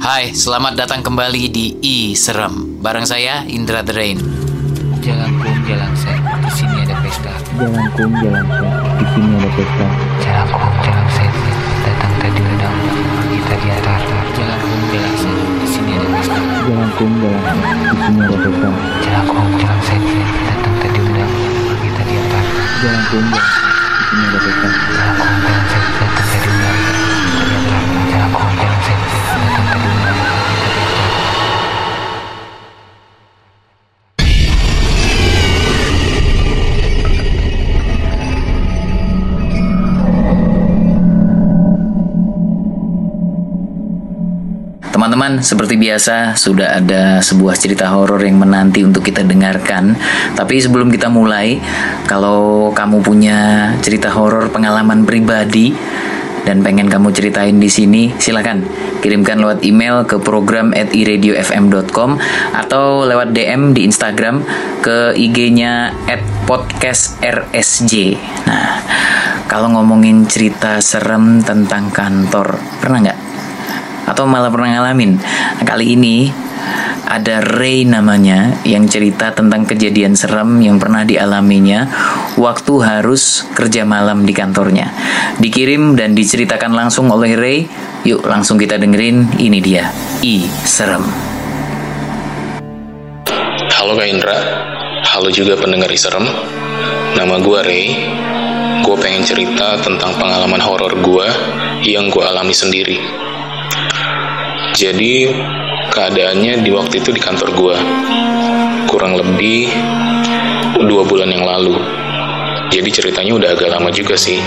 Hai, selamat datang kembali di I Serem. Bareng saya Indra The Rain. Jalan kum, jalan set, di sini ada pesta. Jalan kum, jalan set, di sini ada pesta. Jalan kum, jalan set, datang tadi ledang, pergi tadi atar. Jalan kum, jalan set, di sini ada pesta. Jalan kum, jalan set, di sini ada pesta. Jalan kum, jalan set, datang tadi ledang, pergi tadi atar. Jalan kum, jalan set, di sini ada pesta. Jalan kum, jalan set, Teman-teman, seperti biasa sudah ada sebuah cerita horor yang menanti untuk kita dengarkan. Tapi sebelum kita mulai, kalau kamu punya cerita horor pengalaman pribadi dan pengen kamu ceritain di sini, silakan kirimkan lewat email ke program at iradiofm.com atau lewat DM di Instagram ke IG-nya at podcastrsj. Nah, kalau ngomongin cerita serem tentang kantor, pernah nggak? Atau malah pernah ngalamin. Nah, kali ini ada Ray namanya yang cerita tentang kejadian serem yang pernah dialaminya waktu harus kerja malam di kantornya. Dikirim dan diceritakan langsung oleh Ray. Yuk langsung kita dengerin ini dia. I serem. Halo Kak Indra, halo juga pendengar Iserem. Nama gue Ray. Gue pengen cerita tentang pengalaman horor gue yang gue alami sendiri. Jadi keadaannya di waktu itu di kantor gue kurang lebih dua bulan yang lalu. Jadi ceritanya udah agak lama juga sih.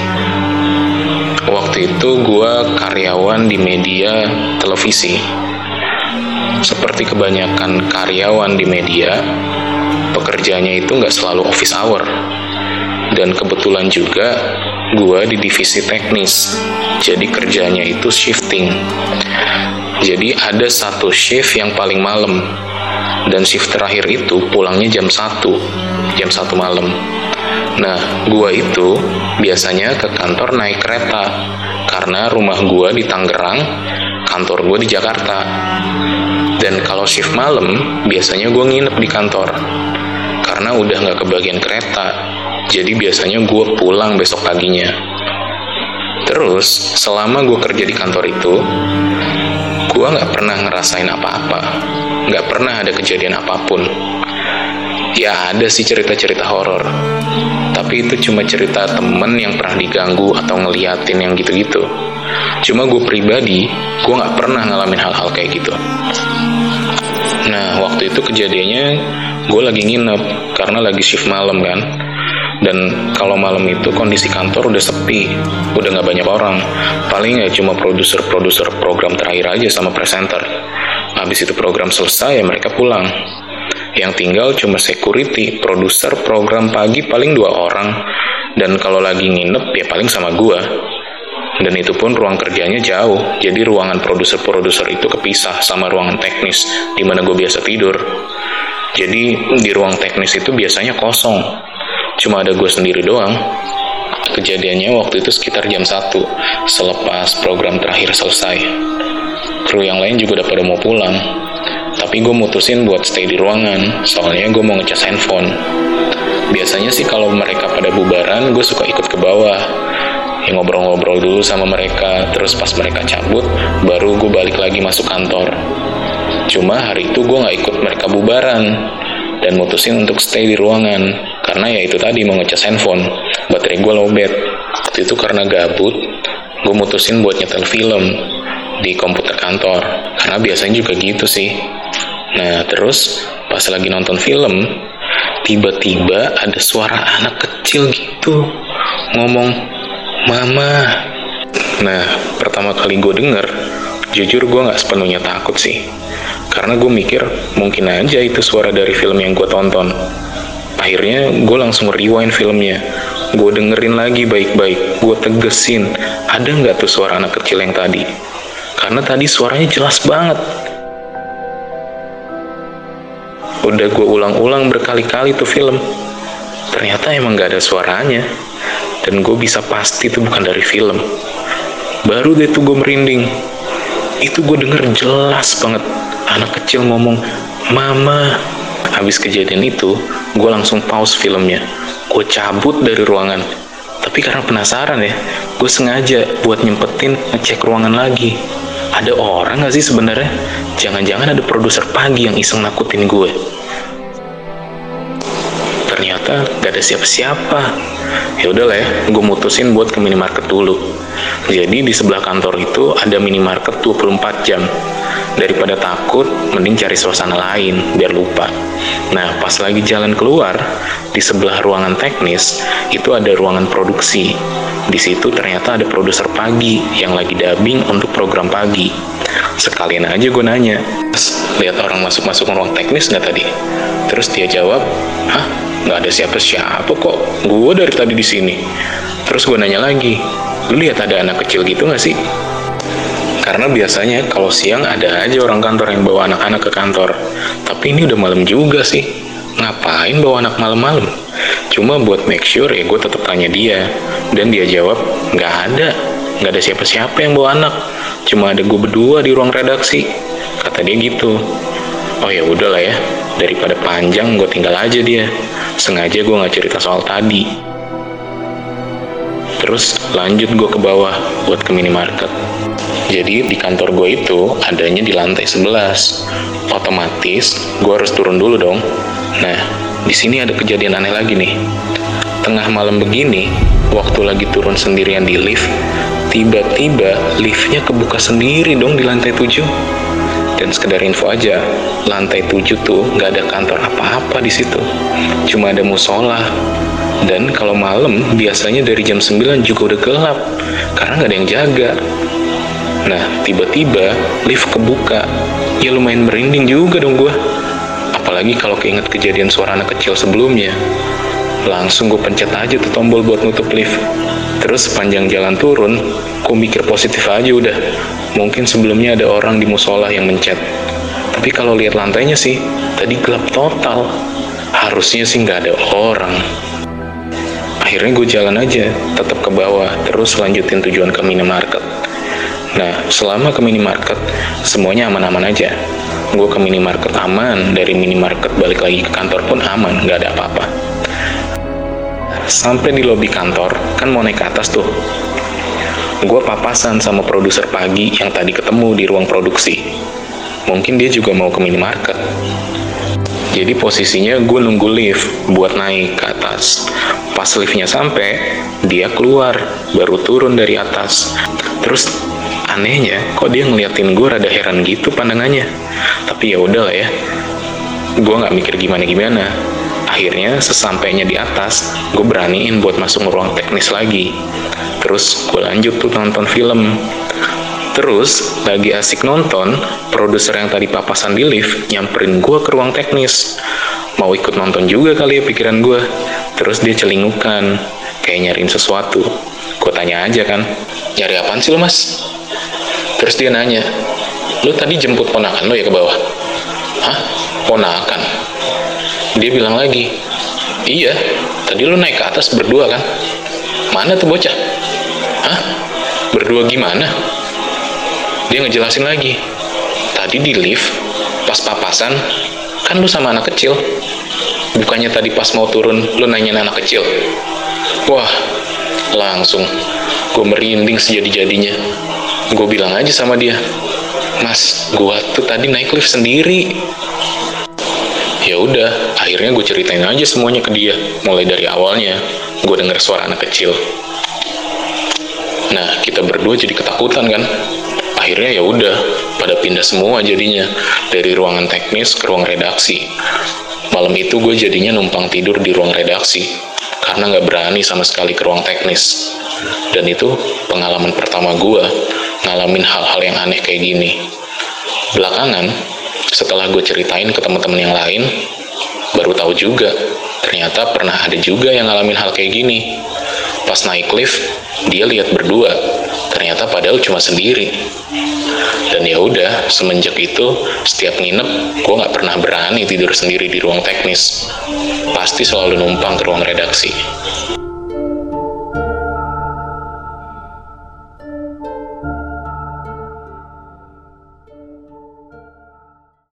Waktu itu gue karyawan di media televisi. Seperti kebanyakan karyawan di media, pekerjaannya itu nggak selalu office hour. Dan kebetulan juga gue di divisi teknis, jadi kerjanya itu shifting. Jadi ada satu shift yang paling malam, dan shift terakhir itu pulangnya jam 1, jam 1 malam. Nah, gue itu biasanya ke kantor naik kereta, karena rumah gue di Tangerang, kantor gue di Jakarta. Dan kalau shift malam, biasanya gue nginep di kantor, karena udah nggak kebagian kereta, jadi biasanya gue pulang besok paginya. Terus, selama gue kerja di kantor itu, gue nggak pernah ngerasain apa-apa, nggak pernah ada kejadian apa pun. Ya ada sih cerita-cerita horor, tapi itu cuma cerita temen yang pernah diganggu atau ngeliatin yang gitu-gitu. Cuma gue pribadi, gue nggak pernah ngalamin hal-hal kayak gitu. Nah, waktu itu kejadiannya gue lagi nginep karena lagi shift malam kan. Dan kalau malam itu kondisi kantor udah sepi, udah nggak banyak orang. Paling ya cuma produser-produser program terakhir aja sama presenter. Habis itu program selesai ya mereka pulang. Yang tinggal cuma security, produser program pagi paling dua orang. Dan kalau lagi nginep ya paling sama gua. Dan itu pun ruang kerjanya jauh, jadi ruangan produser-produser itu kepisah sama ruangan teknis, di mana gue biasa tidur. Jadi di ruang teknis itu biasanya kosong, cuma ada gue sendiri doang. Kejadiannya waktu itu sekitar jam 1, selepas program terakhir selesai. Kru yang lain juga udah pada mau pulang, tapi gue mutusin buat stay di ruangan, soalnya gue mau ngecas handphone. Biasanya sih kalau mereka pada bubaran, gue suka ikut ke bawah, ya ngobrol-ngobrol dulu sama mereka terus pas mereka cabut baru gue balik lagi masuk kantor cuma hari itu gue nggak ikut mereka bubaran dan mutusin untuk stay di ruangan karena ya itu tadi mau ngecas handphone baterai gue lowbat waktu itu karena gabut gue mutusin buat nyetel film di komputer kantor karena biasanya juga gitu sih nah terus pas lagi nonton film tiba-tiba ada suara anak kecil gitu ngomong Mama. Nah, pertama kali gue denger, jujur gue gak sepenuhnya takut sih. Karena gue mikir, mungkin aja itu suara dari film yang gue tonton. Akhirnya gue langsung rewind filmnya. Gue dengerin lagi baik-baik, gue tegesin, ada nggak tuh suara anak kecil yang tadi? Karena tadi suaranya jelas banget. Udah gue ulang-ulang berkali-kali tuh film. Ternyata emang gak ada suaranya dan gue bisa pasti itu bukan dari film. Baru deh tuh gue merinding. itu gue denger jelas banget anak kecil ngomong mama habis kejadian itu gue langsung pause filmnya. Gue cabut dari ruangan. Tapi karena penasaran ya gue sengaja buat nyempetin ngecek ruangan lagi. Ada orang gak sih sebenarnya? Jangan-jangan ada produser pagi yang iseng nakutin gue ternyata gak ada siapa-siapa. Ya udahlah ya gue mutusin buat ke minimarket dulu. Jadi di sebelah kantor itu ada minimarket 24 jam. Daripada takut mending cari suasana lain biar lupa nah pas lagi jalan keluar di sebelah ruangan teknis itu ada ruangan produksi. Di situ ternyata ada produser pagi yang lagi dubbing untuk program pagi. Sekalian aja gue nanya lihat orang masuk-masuk ruang teknis nggak tadi? Terus dia jawab hah? Nggak ada siapa-siapa kok. Gue dari tadi di sini. Terus gue nanya lagi lu lihat ada anak kecil gitu nggak sih karena biasanya kalau siang ada aja orang kantor yang bawa anak-anak ke kantor. Tapi ini udah malam juga sih. Ngapain bawa anak malam-malam? Cuma buat make sure ya gue tetap tanya dia. Dan dia jawab, nggak ada. Nggak ada siapa-siapa yang bawa anak. Cuma ada gue berdua di ruang redaksi. Kata dia gitu. Oh ya udahlah ya. Daripada panjang gue tinggal aja dia. Sengaja gue nggak cerita soal tadi. Terus lanjut gue ke bawah buat ke minimarket. Jadi di kantor gue itu adanya di lantai 11. Otomatis gue harus turun dulu dong. Nah, di sini ada kejadian aneh lagi nih. Tengah malam begini, waktu lagi turun sendirian di lift, tiba-tiba liftnya kebuka sendiri dong di lantai 7. Dan sekedar info aja, lantai 7 tuh nggak ada kantor apa-apa di situ. Cuma ada musola. Dan kalau malam, biasanya dari jam 9 juga udah gelap, karena nggak ada yang jaga. Nah, tiba-tiba lift kebuka. Ya lumayan merinding juga dong gue. Apalagi kalau keinget kejadian suara anak kecil sebelumnya. Langsung gue pencet aja tuh tombol buat nutup lift. Terus sepanjang jalan turun, gue mikir positif aja udah. Mungkin sebelumnya ada orang di musola yang mencet. Tapi kalau lihat lantainya sih, tadi gelap total. Harusnya sih nggak ada orang. Akhirnya gue jalan aja, tetap ke bawah, terus lanjutin tujuan ke minimarket. Nah, selama ke minimarket, semuanya aman-aman aja. Gue ke minimarket aman, dari minimarket balik lagi ke kantor pun aman, nggak ada apa-apa. Sampai di lobi kantor, kan mau naik ke atas tuh. Gue papasan sama produser pagi yang tadi ketemu di ruang produksi. Mungkin dia juga mau ke minimarket. Jadi posisinya gue nunggu lift buat naik ke atas. Pas liftnya sampai, dia keluar, baru turun dari atas. Terus anehnya kok dia ngeliatin gue rada heran gitu pandangannya tapi ya udah lah ya gue nggak mikir gimana gimana akhirnya sesampainya di atas gue beraniin buat masuk ruang teknis lagi terus gue lanjut tuh nonton film Terus, lagi asik nonton, produser yang tadi papasan di lift nyamperin gue ke ruang teknis. Mau ikut nonton juga kali ya pikiran gue. Terus dia celingukan, kayak nyariin sesuatu. Gue tanya aja kan, nyari apaan sih lo mas? Terus dia nanya, lu tadi jemput ponakan lo ya ke bawah? Hah? Ponakan? Dia bilang lagi, iya, tadi lu naik ke atas berdua kan? Mana tuh bocah? Hah? Berdua gimana? Dia ngejelasin lagi, tadi di lift, pas papasan, kan lu sama anak kecil. Bukannya tadi pas mau turun, lu nanyain anak kecil. Wah, langsung gue merinding sejadi-jadinya gue bilang aja sama dia mas gue tuh tadi naik lift sendiri. Ya udah akhirnya gue ceritain aja semuanya ke dia mulai dari awalnya gue denger suara anak kecil. Nah kita berdua jadi ketakutan kan? Akhirnya ya udah pada pindah semua jadinya dari ruangan teknis ke ruang redaksi. Malam itu gue jadinya numpang tidur di ruang redaksi karena nggak berani sama sekali ke ruang teknis. Dan itu pengalaman pertama gue ngalamin hal-hal yang aneh kayak gini. Belakangan, setelah gue ceritain ke teman-teman yang lain, baru tahu juga, ternyata pernah ada juga yang ngalamin hal kayak gini. Pas naik lift, dia lihat berdua, ternyata padahal cuma sendiri. Dan ya udah, semenjak itu, setiap nginep, gue nggak pernah berani tidur sendiri di ruang teknis. Pasti selalu numpang ke ruang redaksi.